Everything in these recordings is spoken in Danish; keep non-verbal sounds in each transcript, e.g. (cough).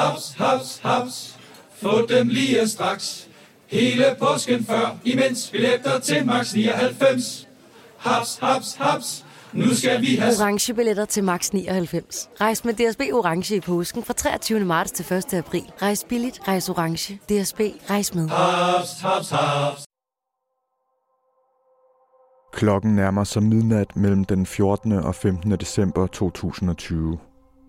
Haps, haps, haps. Få dem lige straks. Hele påsken før, imens billetter til max 99. Haps, haps, haps. Nu skal vi have... Orange billetter til max 99. Rejs med DSB Orange i påsken fra 23. marts til 1. april. Rejs billigt, rejs orange. DSB, rejs med. Haps, haps, haps. Klokken nærmer sig midnat mellem den 14. og 15. december 2020.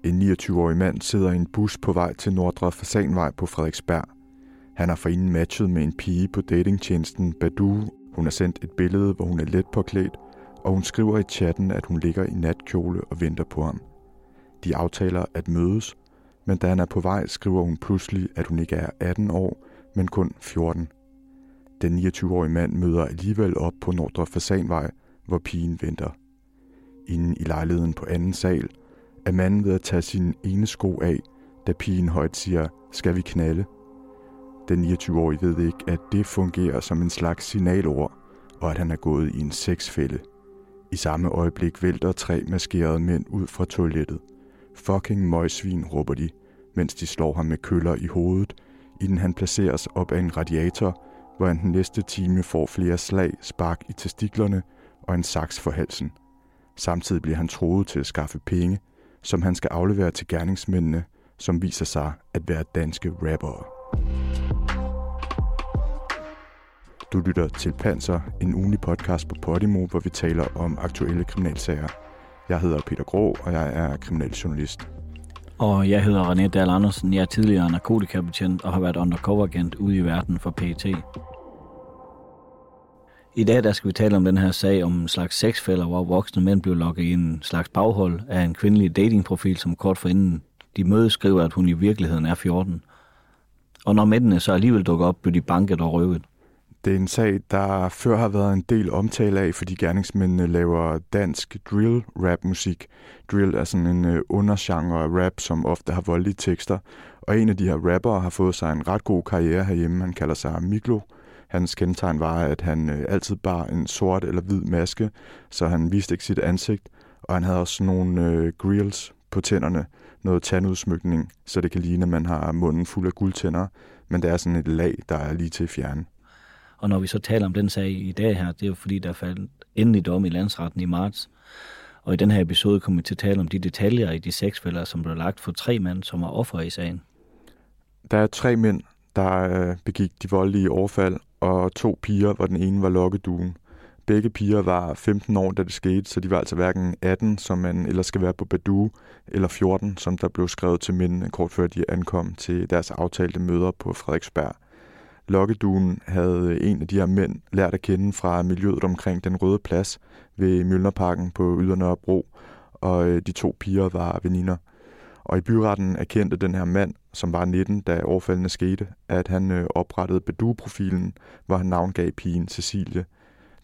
En 29-årig mand sidder i en bus på vej til Nordre Fasanvej på Frederiksberg. Han har forinden matchet med en pige på datingtjenesten Badu. Hun har sendt et billede, hvor hun er let påklædt, og hun skriver i chatten, at hun ligger i natkjole og venter på ham. De aftaler at mødes, men da han er på vej, skriver hun pludselig, at hun ikke er 18 år, men kun 14. Den 29-årige mand møder alligevel op på Nordre Fasanvej, hvor pigen venter. Inden i lejligheden på anden sal er manden ved at tage sin ene sko af, da pigen højt siger, skal vi knalde? Den 29-årige ved ikke, at det fungerer som en slags signalord, og at han er gået i en sexfælde. I samme øjeblik vælter tre maskerede mænd ud fra toilettet. Fucking møgsvin, råber de, mens de slår ham med køller i hovedet, inden han placeres op af en radiator, hvor han den næste time får flere slag, spark i testiklerne og en saks for halsen. Samtidig bliver han troet til at skaffe penge, som han skal aflevere til gerningsmændene, som viser sig at være danske rappere. Du lytter til Panser, en ugenlig podcast på Podimo, hvor vi taler om aktuelle kriminalsager. Jeg hedder Peter Grå, og jeg er kriminaljournalist. Og jeg hedder René Dahl Andersen. Jeg er tidligere narkotikabetjent og har været undercover-agent ude i verden for PET. I dag der skal vi tale om den her sag om en slags sexfælder, hvor voksne mænd blev lukket i en slags baghold af en kvindelig datingprofil, som kort forinden de mødes skriver, at hun i virkeligheden er 14. Og når mændene så alligevel dukker op, bliver de banket og røvet. Det er en sag, der før har været en del omtale af, fordi gerningsmændene laver dansk drill-rap-musik. Drill er sådan en øh, undergenre af rap, som ofte har voldelige tekster. Og en af de her rappere har fået sig en ret god karriere herhjemme. Han kalder sig Miklo. Hans kendetegn var, at han øh, altid bar en sort eller hvid maske, så han viste ikke sit ansigt. Og han havde også nogle øh, grills på tænderne, noget tandudsmykning, så det kan ligne, at man har munden fuld af guldtænder, men det er sådan et lag, der er lige til at fjerne. Og når vi så taler om den sag i dag her, det er jo fordi, der faldt endelig dom i landsretten i marts. Og i den her episode kommer vi til at tale om de detaljer i de seks fælder, som blev lagt for tre mænd, som var offer i sagen. Der er tre mænd, der øh, begik de voldelige overfald, og to piger, hvor den ene var lokkeduen. Begge piger var 15 år, da det skete, så de var altså hverken 18, som man ellers skal være på Badu, eller 14, som der blev skrevet til mændene kort før de ankom til deres aftalte møder på Frederiksberg. Lokkeduen havde en af de her mænd lært at kende fra miljøet omkring den røde plads ved Mjølnerparken på Ydernørrebro, og øh, de to piger var veninder. Og i byretten erkendte den her mand, som var 19, da overfaldene skete, at han øh, oprettede Bedu-profilen, hvor han navngav pigen Cecilie.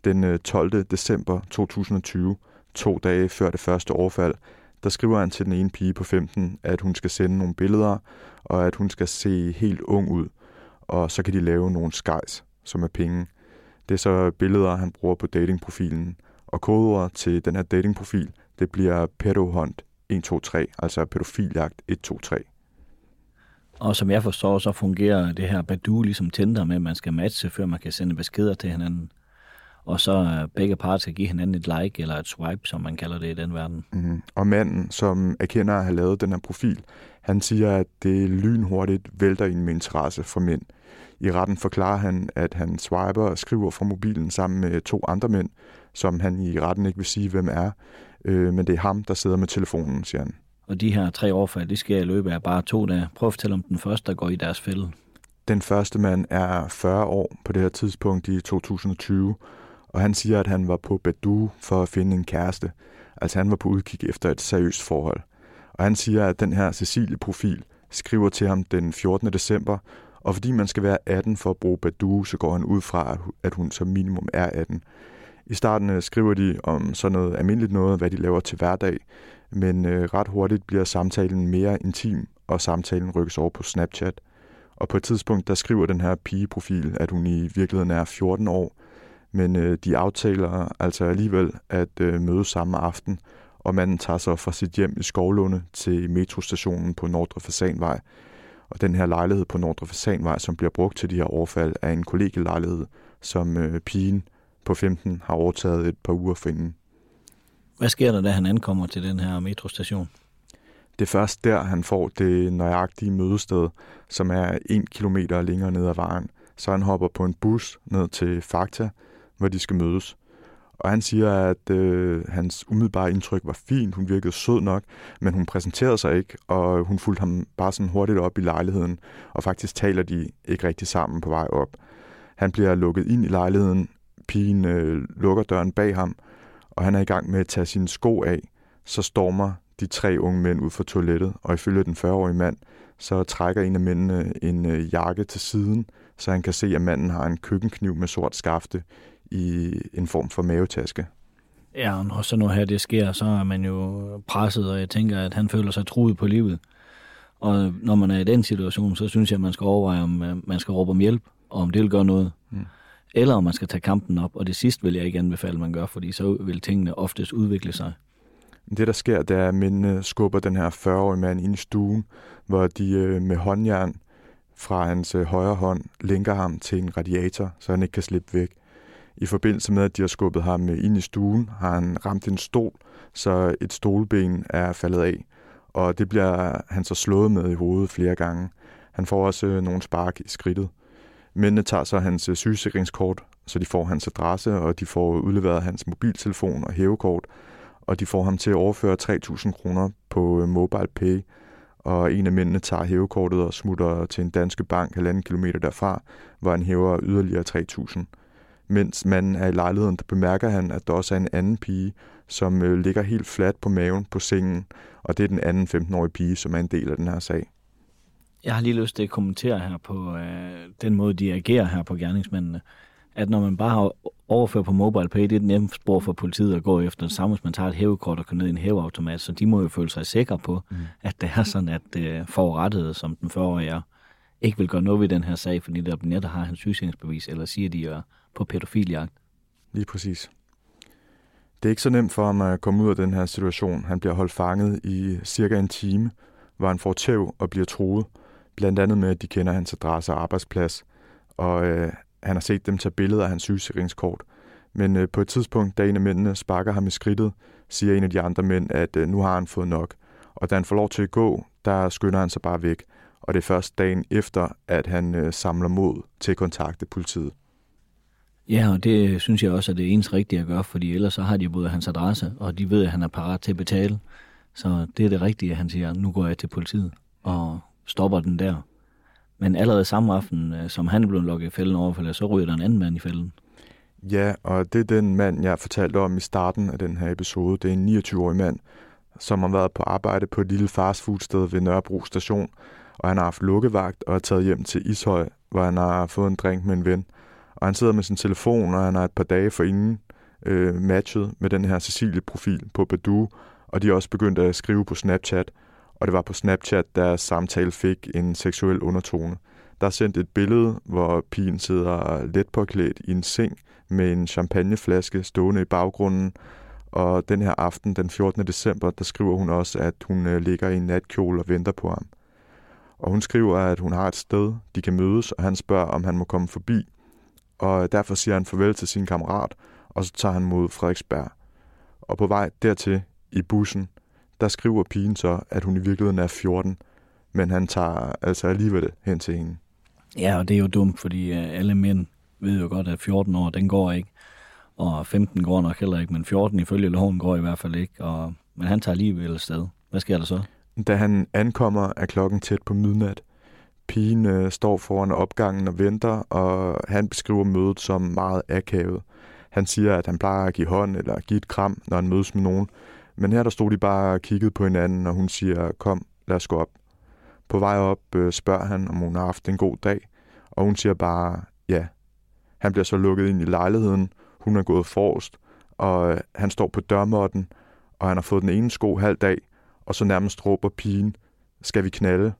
Den øh, 12. December 2020, to dage før det første overfald, der skriver han til den ene pige på 15, at hun skal sende nogle billeder, og at hun skal se helt ung ud og så kan de lave nogle skejs, som er penge. Det er så billeder, han bruger på datingprofilen. Og koder til den her datingprofil, det bliver pedohunt 123, altså pædofiljagt 123. Og som jeg forstår, så fungerer det her Badu ligesom Tinder med, at man skal matche, før man kan sende beskeder til hinanden. Og så begge parter skal give hinanden et like eller et swipe, som man kalder det i den verden. Mm-hmm. Og manden, som erkender at have lavet den her profil, han siger, at det lynhurtigt vælter ind med interesse for mænd. I retten forklarer han, at han swiper og skriver fra mobilen sammen med to andre mænd, som han i retten ikke vil sige, hvem er. Øh, men det er ham, der sidder med telefonen, siger han. Og de her tre overfald, de sker i løbet af bare to dage. Prøv at fortælle om den første, der går i deres fælde. Den første mand er 40 år på det her tidspunkt i 2020, og han siger, at han var på Badu for at finde en kæreste. Altså han var på udkig efter et seriøst forhold. Og han siger, at den her Cecilie-profil skriver til ham den 14. december, og fordi man skal være 18 for at bruge Badu, så går han ud fra, at hun som minimum er 18. I starten øh, skriver de om sådan noget almindeligt noget, hvad de laver til hverdag, men øh, ret hurtigt bliver samtalen mere intim, og samtalen rykkes over på Snapchat. Og på et tidspunkt, der skriver den her pigeprofil, at hun i virkeligheden er 14 år, men øh, de aftaler altså alligevel at øh, mødes samme aften, og manden tager sig fra sit hjem i Skovlunde til metrostationen på Nordre Fasanvej, Og den her lejlighed på Nordre Fasanvej, som bliver brugt til de her overfald, er en kollegelejlighed, som øh, pigen på 15 har overtaget et par uger forinden. Hvad sker der, da han ankommer til den her metrostation? Det er først der, han får det nøjagtige mødested, som er en kilometer længere ned ad vejen. Så han hopper på en bus ned til Fakta, hvor de skal mødes. Og han siger, at øh, hans umiddelbare indtryk var fint, hun virkede sød nok, men hun præsenterede sig ikke, og hun fulgte ham bare sådan hurtigt op i lejligheden, og faktisk taler de ikke rigtig sammen på vej op. Han bliver lukket ind i lejligheden, pigen øh, lukker døren bag ham, og han er i gang med at tage sine sko af, så stormer de tre unge mænd ud fra toilettet, og ifølge den 40-årige mand, så trækker en af mændene en øh, jakke til siden, så han kan se, at manden har en køkkenkniv med sort skafte i en form for mavetaske. Ja, og når så nu her det sker, så er man jo presset, og jeg tænker, at han føler sig truet på livet. Og når man er i den situation, så synes jeg, at man skal overveje, om øh, man skal råbe om hjælp, og om det vil gøre noget. Mm. Eller om man skal tage kampen op, og det sidste vil jeg ikke anbefale, at man gør, fordi så vil tingene oftest udvikle sig. Det, der sker, det er, at mændene skubber den her 40-årige mand ind i stuen, hvor de øh, med håndjern fra hans øh, højre hånd linker ham til en radiator, så han ikke kan slippe væk. I forbindelse med, at de har skubbet ham øh, ind i stuen, har han ramt en stol, så et stolben er faldet af, og det bliver han så slået med i hovedet flere gange. Han får også nogle spark i skridtet. Mændene tager så hans øh, sygesikringskort, så de får hans adresse, og de får udleveret hans mobiltelefon og hævekort, og de får ham til at overføre 3.000 kroner på øh, mobile pay, og en af mændene tager hævekortet og smutter til en danske bank halvanden kilometer derfra, hvor han hæver yderligere 3.000. Mens manden er i lejligheden, der bemærker han, at der også er en anden pige, som øh, ligger helt fladt på maven på sengen, og det er den anden 15-årige pige, som er en del af den her sag. Jeg har lige lyst til at kommentere her på øh, den måde, de agerer her på gerningsmændene at når man bare har overført på mobile pay, det er et nemt spor for politiet at gå efter. Samme, hvis man tager et hævekort og kører ned i en hæveautomat, så de må jo føle sig sikre på, mm. at det er sådan, at uh, forurettede, som den 40 er, ikke vil gøre noget ved den her sag, fordi der netop har hans sygesikringsbevis, eller siger, de er på pædofiljagt. Lige præcis. Det er ikke så nemt for ham at komme ud af den her situation. Han bliver holdt fanget i cirka en time, hvor han får tæv og bliver troet. Blandt andet med, at de kender hans adresse og arbejdsplads. Og øh, han har set dem tage billeder af hans sygesikringskort. Men øh, på et tidspunkt, da en af mændene sparker ham i skridtet, siger en af de andre mænd, at øh, nu har han fået nok. Og da han får lov til at gå, der skynder han sig bare væk. Og det er først dagen efter, at han øh, samler mod til at kontakte politiet. Ja, og det øh, synes jeg også er det eneste rigtige at gøre, fordi ellers så har de både hans adresse, og de ved, at han er parat til at betale. Så det er det rigtige, at han siger, nu går jeg til politiet og stopper den der. Men allerede samme aften, øh, som han blev lukket i fælden overfaldet, så ryger der en anden mand i fælden. Ja, og det er den mand, jeg fortalte om i starten af den her episode. Det er en 29-årig mand, som har været på arbejde på et lille fastfoodsted ved Nørrebro station, og han har haft lukkevagt og er taget hjem til Ishøj, hvor han har fået en drink med en ven. Og han sidder med sin telefon, og han har et par dage forinden øh, matchet med den her Cecilie-profil på Badoo, og de er også begyndt at skrive på Snapchat – og det var på Snapchat, der samtale fik en seksuel undertone. Der er sendt et billede, hvor pigen sidder let påklædt i en seng med en champagneflaske stående i baggrunden, og den her aften, den 14. december, der skriver hun også, at hun øh, ligger i en natkjole og venter på ham. Og hun skriver, at hun har et sted, de kan mødes, og han spørger, om han må komme forbi. Og derfor siger han farvel til sin kammerat, og så tager han mod Frederiksberg. Og på vej dertil, i bussen, der skriver pigen så, at hun i virkeligheden er 14, men han tager altså alligevel hen til hende. Ja, og det er jo dumt, fordi øh, alle mænd ved jo godt, at 14 år, den går ikke. Og 15 går nok heller ikke, men 14 ifølge loven går i hvert fald ikke. Og, men han tager alligevel sted. Hvad sker der så? Da han ankommer, er klokken tæt på midnat. Pigen øh, står foran opgangen og venter, og han beskriver mødet som meget akavet. Han siger, at han plejer at give hånd eller give et kram, når han mødes med nogen, men her der stod de bare og kiggede på hinanden, og hun siger, kom, lad os gå op. På vej op øh, spørger han, om hun har haft en god dag, og hun siger bare, ja. Han bliver så lukket ind i lejligheden, hun er gået forrest, og øh, han står på dørmåtten, og han har fået den ene sko halv dag, og så nærmest råber pigen, skal vi knalde?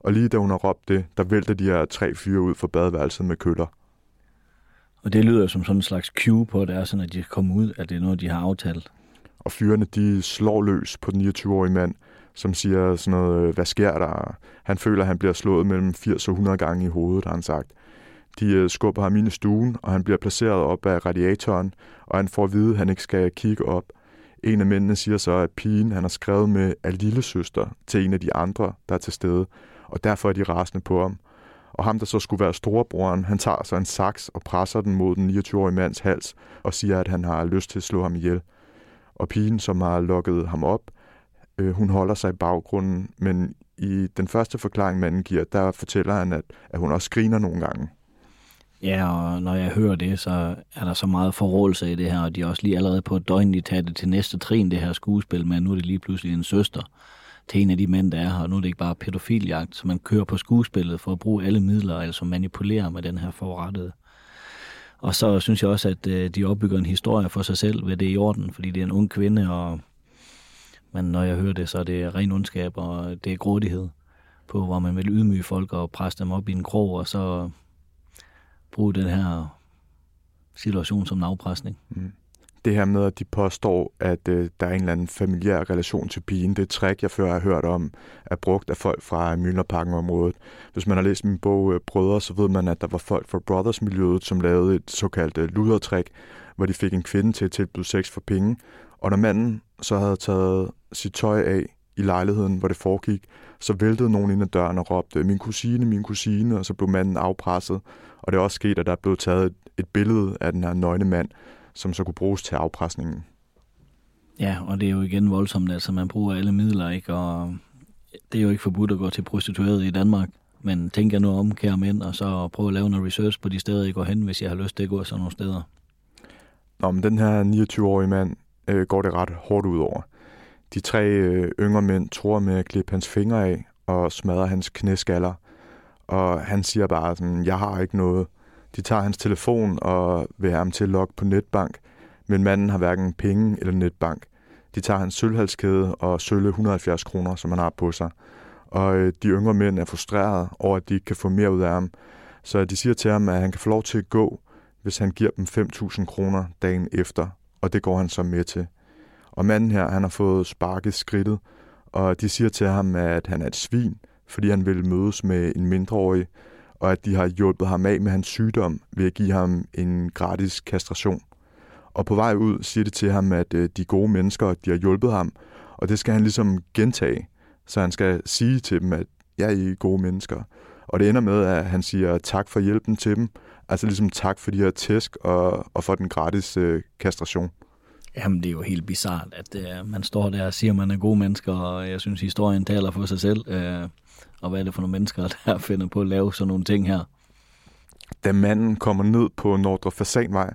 Og lige da hun har råbt det, der vælter de her tre fyre ud fra badeværelset med køller. Og det lyder som sådan en slags cue på, at det er sådan, at de kommer ud, at det er noget, de har aftalt og fyrene de slår løs på den 29-årige mand, som siger sådan noget, øh, hvad sker der? Han føler, at han bliver slået mellem 80 og 100 gange i hovedet, har han sagt. De øh, skubber ham ind i stuen, og han bliver placeret op af radiatoren, og han får at vide, at han ikke skal kigge op. En af mændene siger så, at pigen han har skrevet med er lille søster til en af de andre, der er til stede, og derfor er de rasende på ham. Og ham, der så skulle være storebroren, han tager så en saks og presser den mod den 29-årige mands hals og siger, at han har lyst til at slå ham ihjel. Og pigen, som har lukket ham op, øh, hun holder sig i baggrunden, men i den første forklaring, manden giver, der fortæller han, at, at hun også griner nogle gange. Ja, og når jeg hører det, så er der så meget forrådelse i det her, og de er også lige allerede på et døgn, de tager det til næste trin, det her skuespil, men nu er det lige pludselig en søster til en af de mænd, der er her, og nu er det ikke bare pædofiljagt, så man kører på skuespillet for at bruge alle midler, altså manipulere med den her forrettede. Og så synes jeg også, at øh, de opbygger en historie for sig selv ved det i orden, fordi det er en ung kvinde, og men når jeg hører det, så er det ren ondskab, og det er grådighed på, hvor man vil ydmyge folk og presse dem op i en krog, og så bruge den her situation som en afpresning. Mm. Det her med, at de påstår, at øh, der er en eller anden familiær relation til pigen, det træk, trick, jeg før har hørt om, er brugt af folk fra Møllerparken-området. Hvis man har læst min bog øh, Brødre, så ved man, at der var folk fra Brothers-miljøet, som lavede et såkaldt øh, ludertræk, hvor de fik en kvinde til at tilbyde sex for penge. Og når manden så havde taget sit tøj af i lejligheden, hvor det foregik, så væltede nogen ind ad døren og råbte, min kusine, min kusine, og så blev manden afpresset. Og det er også sket, at der er blevet taget et, et billede af den her nøgne mand, som så kunne bruges til afpresningen. Ja, og det er jo igen voldsomt, altså man bruger alle midler, ikke? Og det er jo ikke forbudt at gå til prostitueret i Danmark, men tænk jer nu om, kære mænd, og så prøve at lave noget research på de steder, I går hen, hvis jeg har lyst til at gå sådan nogle steder. Nå, men den her 29-årige mand øh, går det ret hårdt ud over. De tre øh, yngre mænd tror med at klippe hans fingre af og smadre hans knæskaller. Og han siger bare sådan, jeg har ikke noget. De tager hans telefon og vil have ham til at logge på netbank, men manden har hverken penge eller netbank. De tager hans sølvhalskæde og sølle 170 kroner, som han har på sig. Og øh, de yngre mænd er frustrerede over, at de ikke kan få mere ud af ham. Så de siger til ham, at han kan få lov til at gå, hvis han giver dem 5.000 kroner dagen efter. Og det går han så med til. Og manden her, han har fået sparket skridtet, og de siger til ham, at han er et svin, fordi han vil mødes med en mindreårig, og at de har hjulpet ham af med hans sygdom ved at give ham en gratis kastration. Og på vej ud siger de til ham, at øh, de gode mennesker, de har hjulpet ham, og det skal han ligesom gentage. Så han skal sige til dem, at jeg er gode mennesker. Og det ender med, at han siger tak for hjælpen til dem, altså ligesom tak for de her tæsk og, og for den gratis øh, kastration. Jamen, det er jo helt bizart, at øh, man står der og siger, at man er gode mennesker, og jeg synes, historien taler for sig selv. Øh, og hvad er det for nogle mennesker, (laughs) der finder på at lave sådan nogle ting her? Da manden kommer ned på Nordre Fasanvej,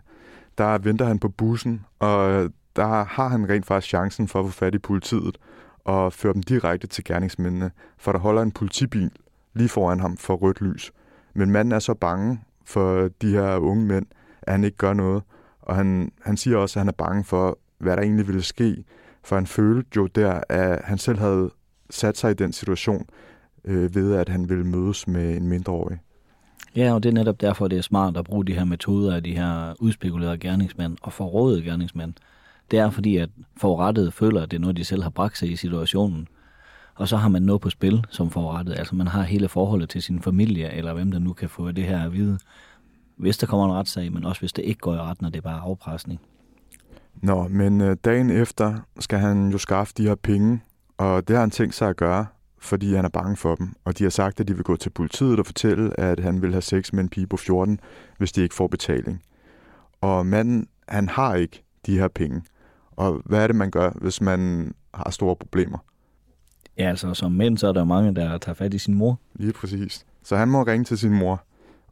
der venter han på bussen, og der har han rent faktisk chancen for at få fat i politiet og føre dem direkte til gerningsmændene, for der holder en politibil lige foran ham for rødt lys. Men manden er så bange for de her unge mænd, at han ikke gør noget, og han, han siger også, at han er bange for, hvad der egentlig ville ske, for han følte jo der, at han selv havde sat sig i den situation, øh, ved at han ville mødes med en mindreårig. Ja, og det er netop derfor, det er smart at bruge de her metoder af de her udspekulerede gerningsmænd og forrådede gerningsmænd. Det er fordi, at forrettet føler, at det er noget, de selv har bragt sig i situationen. Og så har man noget på spil som forrettet. Altså man har hele forholdet til sin familie, eller hvem der nu kan få det her at vide hvis der kommer en retssag, men også hvis det ikke går i ret, når det er bare afpresning. Nå, men øh, dagen efter skal han jo skaffe de her penge, og det har han tænkt sig at gøre, fordi han er bange for dem. Og de har sagt, at de vil gå til politiet og fortælle, at han vil have sex med en pige på 14, hvis de ikke får betaling. Og manden, han har ikke de her penge. Og hvad er det, man gør, hvis man har store problemer? Ja, altså som mænd, så er der mange, der tager fat i sin mor. Lige præcis. Så han må ringe til sin mor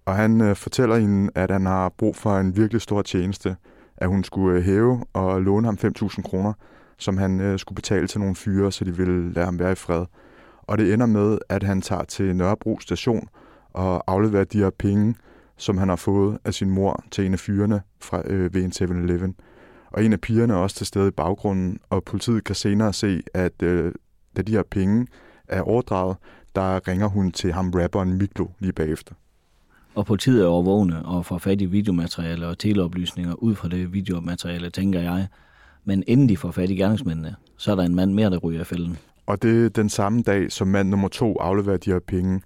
og han øh, fortæller hende, at han har brug for en virkelig stor tjeneste, at hun skulle øh, hæve og låne ham 5.000 kroner, som han øh, skulle betale til nogle fyre, så de ville lade ham være i fred. Og det ender med, at han tager til Nørrebro station og afleverer de her penge, som han har fået af sin mor til en af fyrene fra, øh, ved en 7-Eleven. Og en af pigerne er også til stede i baggrunden, og politiet kan senere se, at øh, da de her penge er overdraget, der ringer hun til ham rapperen Miklo lige bagefter. Og politiet er overvågne og får fat i videomateriale og teleoplysninger ud fra det videomateriale, tænker jeg. Men inden de får fat i gerningsmændene, så er der en mand mere, der ryger i fælden. Og det er den samme dag, som mand nummer to afleverer de her penge,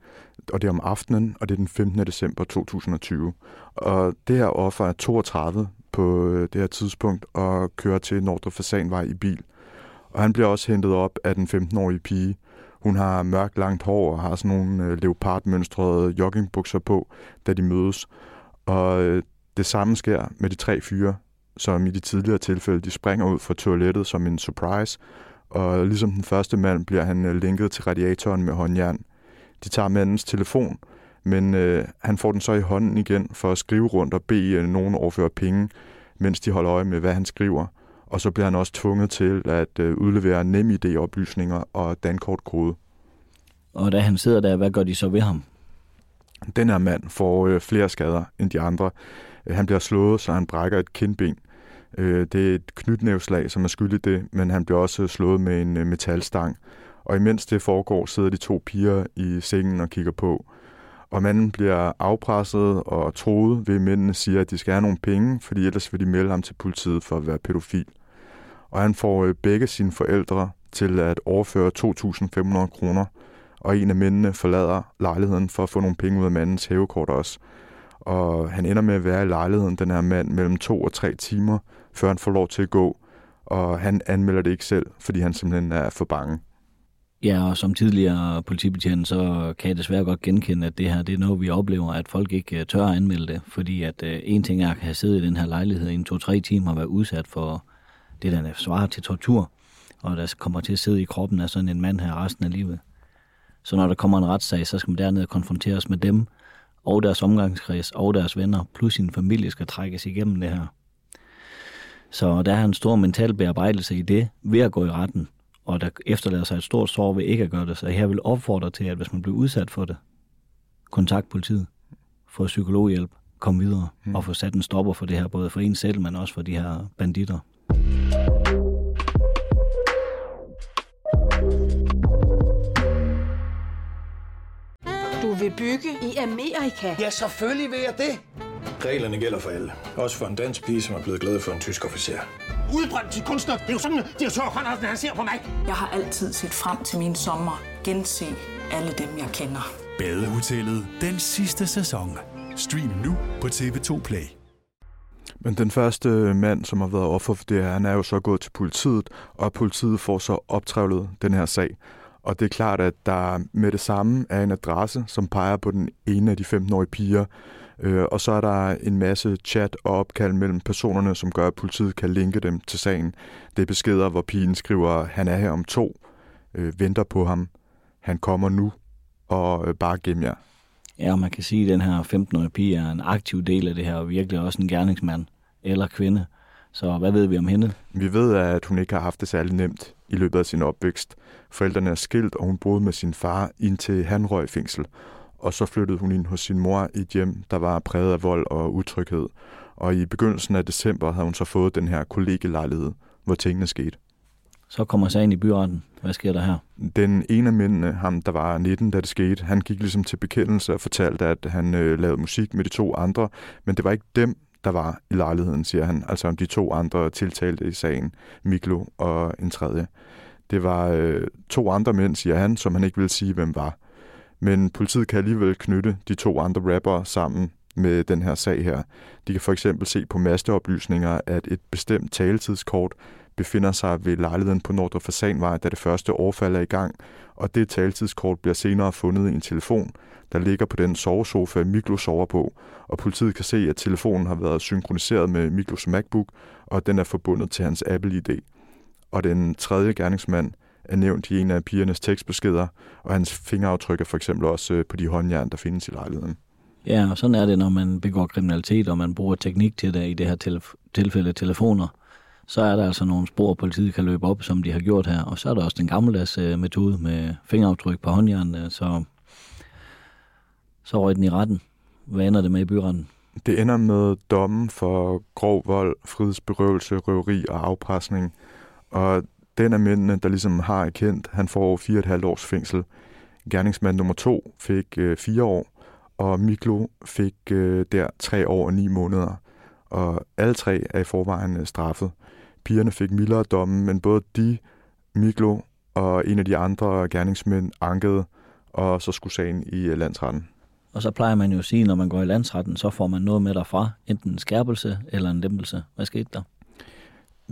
og det er om aftenen, og det er den 15. december 2020. Og det her offer er 32 på øh, det her tidspunkt og kører til Nordre Fasanvej i bil. Og han bliver også hentet op af den 15-årige pige. Hun har mørkt langt hår og har sådan nogle øh, leopardmønstrede joggingbukser på, da de mødes. Og øh, det samme sker med de tre fyre, som i de tidligere tilfælde, de springer ud fra toilettet som en surprise, og ligesom den første mand bliver han øh, linket til radiatoren med håndjern. De tager mandens telefon, men øh, han får den så i hånden igen for at skrive rundt og bede øh, nogen overføre penge, mens de holder øje med, hvad han skriver. Og så bliver han også tvunget til at øh, udlevere NemID-oplysninger og dankortkode. Og da han sidder der, hvad gør de så ved ham? Den her mand får øh, flere skader end de andre. Øh, han bliver slået, så han brækker et kindben. Øh, det er et knytnævslag, som er skyld i det, men han bliver også slået med en øh, metalstang. Og imens det foregår, sidder de to piger i sengen og kigger på. Og manden bliver afpresset og troet ved, at mændene siger, at de skal have nogle penge, fordi ellers vil de melde ham til politiet for at være pædofil. Og han får øh, begge sine forældre til at overføre 2.500 kroner, og en af mændene forlader lejligheden for at få nogle penge ud af mandens hævekort også. Og han ender med at være i lejligheden, den her mand, mellem to og tre timer, før han får lov til at gå. Og han anmelder det ikke selv, fordi han simpelthen er for bange. Ja, og som tidligere politibetjent, så kan jeg desværre godt genkende, at det her det er noget, vi oplever, at folk ikke øh, tør at anmelde det. Fordi at uh, en ting er at have siddet i den her lejlighed i en to-tre timer og være udsat for det, der svarer til tortur, og der kommer til at sidde i kroppen af sådan en mand her resten af livet. Så når der kommer en retssag, så skal man dernede konfronteres med dem, og deres omgangskreds, og deres venner, plus sin familie skal trækkes igennem det her. Så der er en stor mental bearbejdelse i det, ved at gå i retten, og der efterlader sig et stort sår ved ikke at gøre det. Så jeg vil opfordre til, at hvis man bliver udsat for det, kontakt politiet, få psykologhjælp, kom videre mm. og få sat en stopper for det her, både for en selv, men også for de her banditter. Vil bygge i Amerika? Ja, selvfølgelig vil jeg det. Reglerne gælder for alle. Også for en dansk pige, som er blevet glad for en tysk officer. Udbrændt til kunstner. Det er jo sådan, at direktør Conradsen, han ser på mig. Jeg har altid set frem til min sommer. Gense alle dem, jeg kender. Badehotellet den sidste sæson. Stream nu på TV2 Play. Men den første mand, som har været offer for det her, han er jo så gået til politiet, og politiet får så optrævlet den her sag. Og det er klart, at der med det samme er en adresse, som peger på den ene af de 15-årige piger. Øh, og så er der en masse chat og opkald mellem personerne, som gør, at politiet kan linke dem til sagen. Det er beskeder, hvor pigen skriver, han er her om to, øh, venter på ham, han kommer nu, og øh, bare gem jer. Ja, og man kan sige, at den her 15-årige pige er en aktiv del af det her, og virkelig også en gerningsmand eller kvinde. Så hvad ved vi om hende? Vi ved, at hun ikke har haft det særlig nemt i løbet af sin opvækst. Forældrene er skilt, og hun boede med sin far indtil han røg i fængsel. Og så flyttede hun ind hos sin mor i et hjem, der var præget af vold og utryghed. Og i begyndelsen af december havde hun så fået den her kollegelejlighed, hvor tingene skete. Så kommer sagen i byretten. Hvad sker der her? Den ene af mændene, ham der var 19, da det skete, han gik ligesom til bekendelse og fortalte, at han øh, lavede musik med de to andre, men det var ikke dem, der var i lejligheden, siger han. Altså om de to andre tiltalte i sagen, Miklo og en tredje. Det var øh, to andre mænd, siger han, som han ikke ville sige, hvem var. Men politiet kan alligevel knytte de to andre rappere sammen med den her sag her. De kan for eksempel se på masteoplysninger, at et bestemt taletidskort befinder sig ved lejligheden på Nordre Fasanvej, da det første overfald er i gang, og det taletidskort bliver senere fundet i en telefon, der ligger på den sovesofa, Miklo sover på, og politiet kan se, at telefonen har været synkroniseret med Miklos MacBook, og den er forbundet til hans Apple-ID. Og den tredje gerningsmand er nævnt i en af pigernes tekstbeskeder, og hans fingeraftryk er for eksempel også øh, på de håndjern, der findes i lejligheden. Ja, og sådan er det, når man begår kriminalitet, og man bruger teknik til det, i det her tilfælde telefoner så er der altså nogle spor, politiet kan løbe op, som de har gjort her. Og så er der også den gammeldags øh, metode med fingeraftryk på håndjern, øh, så, så røg den i retten. Hvad ender det med i byretten? Det ender med dommen for grov vold, frihedsberøvelse, røveri og afpresning. Og den af mændene, der ligesom har erkendt, han får fire et halvt års fængsel. Gerningsmand nummer to fik øh, fire år, og Miklo fik øh, der tre år og ni måneder. Og alle tre er i forvejen øh, straffet. Pigerne fik mildere domme, men både de, Miklo og en af de andre gerningsmænd ankede, og så skulle sagen i øh, landsretten. Og så plejer man jo at sige, når man går i landsretten, så får man noget med derfra, enten en skærpelse eller en lempelse. Hvad skete der?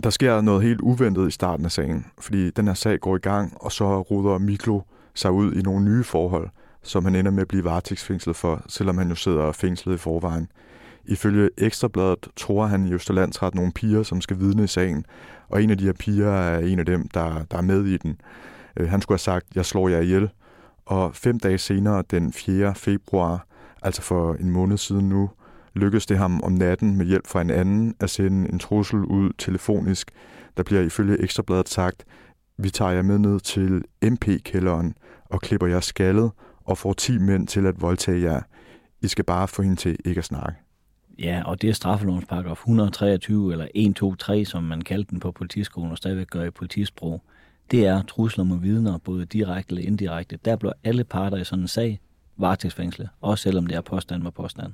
Der sker noget helt uventet i starten af sagen, fordi den her sag går i gang, og så ruder Miklo sig ud i nogle nye forhold, som han ender med at blive varetægtsfængslet for, selvom han jo sidder fængslet i forvejen. Ifølge Ekstrabladet tror han i Østerlandsret nogle piger, som skal vidne i sagen, og en af de her piger er en af dem, der, der er med i den. Øh, han skulle have sagt, jeg slår jer ihjel, og fem dage senere, den 4. februar, altså for en måned siden nu, lykkedes det ham om natten med hjælp fra en anden at sende en trussel ud telefonisk. Der bliver ifølge Ekstrabladet sagt, vi tager jer med ned til MP-kælderen og klipper jer skaldet og får 10 mænd til at voldtage jer. I skal bare få hende til ikke at snakke. Ja, og det er straffelovens paragraf 123, eller 123, som man kaldte den på politiskolen og stadigvæk gør i politisprog. Det er trusler mod vidner, både direkte eller indirekte. Der bliver alle parter i sådan en sag varetægtsfængslet, også selvom det er påstand med påstand.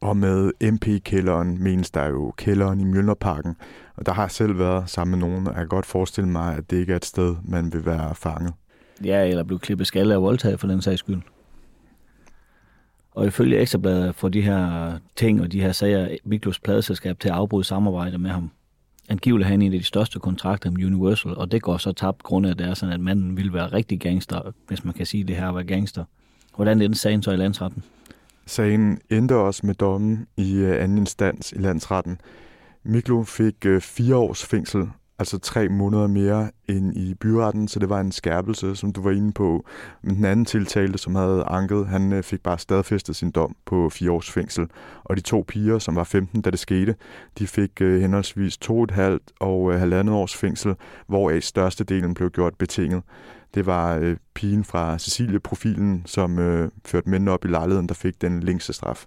Og med MP-kælderen menes der jo kælderen i Mjølnerparken, og der har jeg selv været sammen med nogen, og jeg kan godt forestille mig, at det ikke er et sted, man vil være fanget. Ja, eller blive klippet skalle af voldtaget for den sags skyld. Og ifølge Ekstrabladet får de her ting og de her sager Miklos pladeselskab til at afbryde samarbejde med ham. Angiveligt har han en af de største kontrakter med Universal, og det går så tabt grund af, at det er sådan, at manden ville være rigtig gangster, hvis man kan sige, at det her var gangster. Hvordan endte sagen så i landsretten? Sagen endte også med dommen i øh, anden instans i landsretten. Miklo fik øh, fire års fængsel altså tre måneder mere end i byretten, så det var en skærpelse, som du var inde på. Men den anden tiltalte, som havde anket, han øh, fik bare stadfæstet sin dom på fire års fængsel. Og de to piger, som var 15, da det skete, de fik øh, henholdsvis to et halvt og øh, halvandet års fængsel, hvoraf størstedelen blev gjort betinget. Det var øh, pigen fra Cecilie-profilen, som øh, førte mændene op i lejligheden, der fik den længste straf.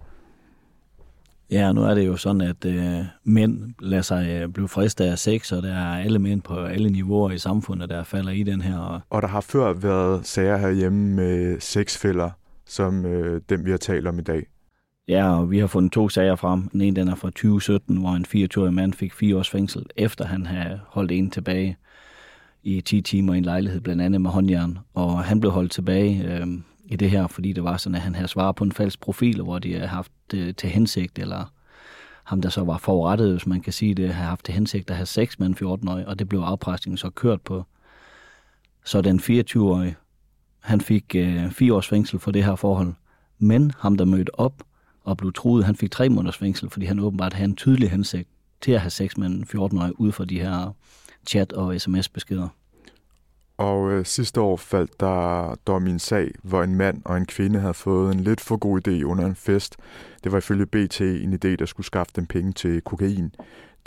Ja, nu er det jo sådan, at øh, mænd lader sig øh, blive fristet af sex, og der er alle mænd på alle niveauer i samfundet, der falder i den her. Og, og der har før været sager herhjemme med sexfælder, som øh, dem vi har talt om i dag. Ja, og vi har fundet to sager frem. Den ene den er fra 2017, hvor en 24-årig mand fik fire års fængsel, efter han havde holdt en tilbage i 10 timer i en lejlighed, blandt andet med håndjern. Og han blev holdt tilbage øh, i det her, fordi det var sådan, at han havde svaret på en falsk profil, hvor de havde haft øh, til hensigt, eller ham, der så var forurettet, hvis man kan sige det, havde haft til hensigt at have sex med en 14-årig, og det blev afpresningen så kørt på. Så den 24-årige, han fik øh, fire års fængsel for det her forhold, men ham, der mødte op og blev truet, han fik tre måneders fængsel, fordi han åbenbart havde en tydelig hensigt til at have sex med en 14-årig ud for de her chat- og sms-beskeder. Og øh, sidste år faldt der dom i en sag, hvor en mand og en kvinde havde fået en lidt for god idé under en fest. Det var ifølge BT en idé, der skulle skaffe dem penge til kokain.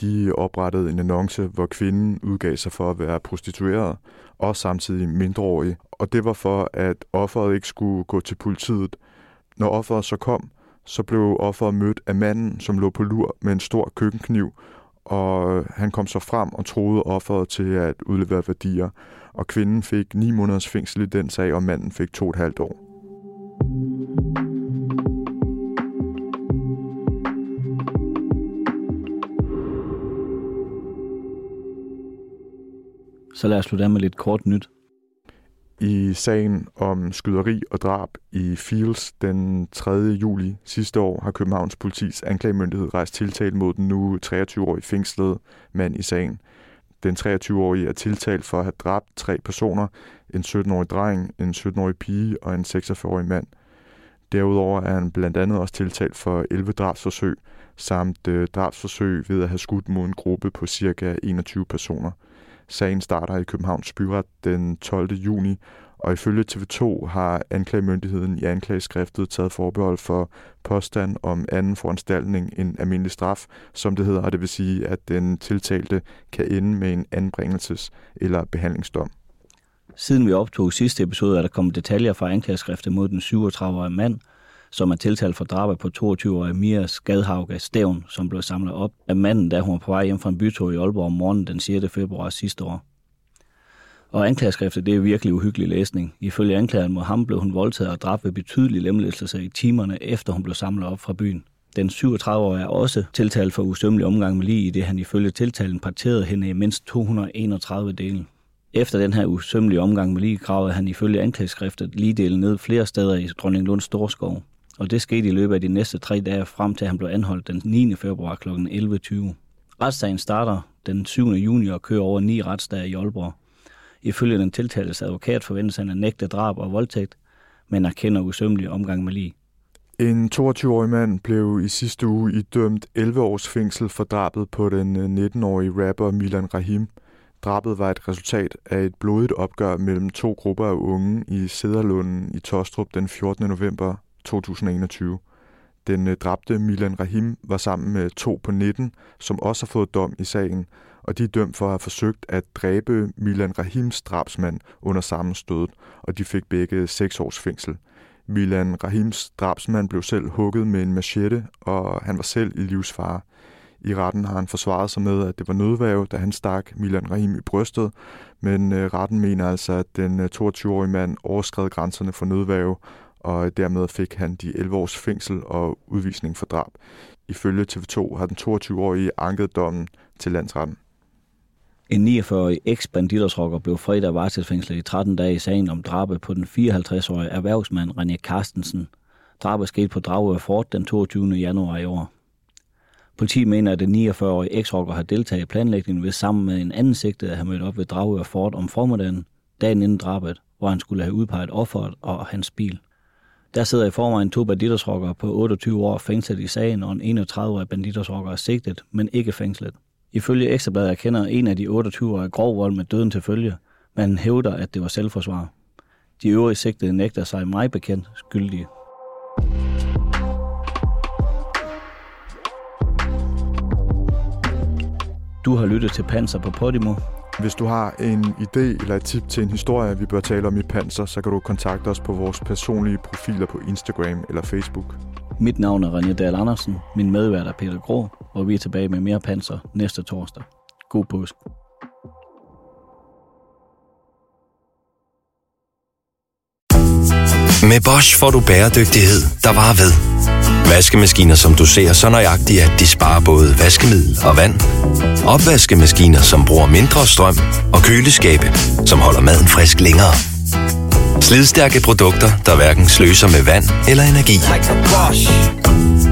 De oprettede en annonce, hvor kvinden udgav sig for at være prostitueret, og samtidig mindreårig. Og det var for, at offeret ikke skulle gå til politiet. Når offeret så kom, så blev offeret mødt af manden, som lå på lur med en stor køkkenkniv, og han kom så frem og troede offeret til at udlevere værdier og kvinden fik 9 måneders fængsel i den sag, og manden fik to et halvt år. Så lad os slutte med lidt kort nyt. I sagen om skyderi og drab i Fields den 3. juli sidste år har Københavns politis anklagemyndighed rejst tiltale mod den nu 23-årige fængslede mand i sagen – den 23-årige er tiltalt for at have dræbt tre personer, en 17-årig dreng, en 17-årig pige og en 46-årig mand. Derudover er han blandt andet også tiltalt for 11 drabsforsøg, samt øh, drabsforsøg ved at have skudt mod en gruppe på ca. 21 personer. Sagen starter i Københavns Byret den 12. juni, og ifølge TV2 har anklagemyndigheden i anklageskriftet taget forbehold for påstand om anden foranstaltning end almindelig straf, som det hedder, og det vil sige, at den tiltalte kan ende med en anbringelses- eller behandlingsdom. Siden vi optog sidste episode, er der kommet detaljer fra anklageskriftet mod den 37-årige mand, som er tiltalt for drabet på 22-årige Mia Skadhauge Stævn, som blev samlet op af manden, da hun var på vej hjem fra en bytur i Aalborg om morgenen den 6. februar sidste år. Og anklageskriftet, det er virkelig uhyggelig læsning. Ifølge anklageren mod ham blev hun voldtaget og dræbt ved betydelig lemlæstelse i timerne, efter hun blev samlet op fra byen. Den 37-årige er også tiltalt for usømmelig omgang med lige i det, han ifølge tiltalen parterede hende i mindst 231 dele. Efter den her usømmelige omgang med lige gravede han ifølge anklageskriftet lige delen ned flere steder i Dronning Lunds Storskov. Og det skete i løbet af de næste tre dage frem til, at han blev anholdt den 9. februar kl. 11.20. Retssagen starter den 7. juni og kører over ni retsdage i Aalborg. Ifølge den tiltaltes advokat forventes han at nægte drab og voldtægt, men erkender usømmelig omgang med lige. En 22-årig mand blev i sidste uge idømt 11 års fængsel for drabet på den øh, 19-årige rapper Milan Rahim. Drabet var et resultat af et blodigt opgør mellem to grupper af unge i Sæderlunden i Tostrup den 14. november 2021. Den øh, dræbte Milan Rahim var sammen med to på 19, som også har fået dom i sagen, og de er dømt for at have forsøgt at dræbe Milan Rahims drabsmand under sammenstødet, og de fik begge seks års fængsel. Milan Rahims drabsmand blev selv hugget med en machete, og han var selv i livsfare. I retten har han forsvaret sig med, at det var nødværve, da han stak Milan Rahim i brystet, men øh, retten mener altså, at den øh, 22-årige mand overskred grænserne for nødværve, og dermed fik han de 11 års fængsel og udvisning for drab. Ifølge TV2 har den 22-årige anket dommen til landsretten. En 49-årig eks-banditersrokker blev fredag varetægtsfængslet i 13 dage i sagen om drabet på den 54-årige erhvervsmand René Carstensen. Drabet skete på Dragør Fort den 22. januar i år. Politiet mener, at den 49-årige eks-rokker har deltaget i planlægningen ved sammen med en anden sigtet at have mødt op ved Dragør Fort om formiddagen, dagen inden drabet, hvor han skulle have udpeget offeret og hans bil. Der sidder i forvejen to banditersrockere på 28 år fængslet i sagen, og en 31-årig banditersrokker er sigtet, men ikke fængslet. Ifølge Ekstrabladet erkender en af de 28-årige grov vold med døden til følge, men han hævder, at det var selvforsvar. De øvrige sigtede nægter sig mig bekendt skyldige. Du har lyttet til Panser på Podimo. Hvis du har en idé eller et tip til en historie, vi bør tale om i Panser, så kan du kontakte os på vores personlige profiler på Instagram eller Facebook. Mit navn er René Dahl Andersen, min medvært er Peter Grå, og vi er tilbage med mere Panser næste torsdag. God påske. Med Bosch får du bæredygtighed, der varer ved. Vaskemaskiner, som du ser så nøjagtigt, at de sparer både vaskemiddel og vand. Opvaskemaskiner, som bruger mindre strøm. Og køleskabe, som holder maden frisk længere. Slidstærke produkter, der hverken sløser med vand eller energi. Like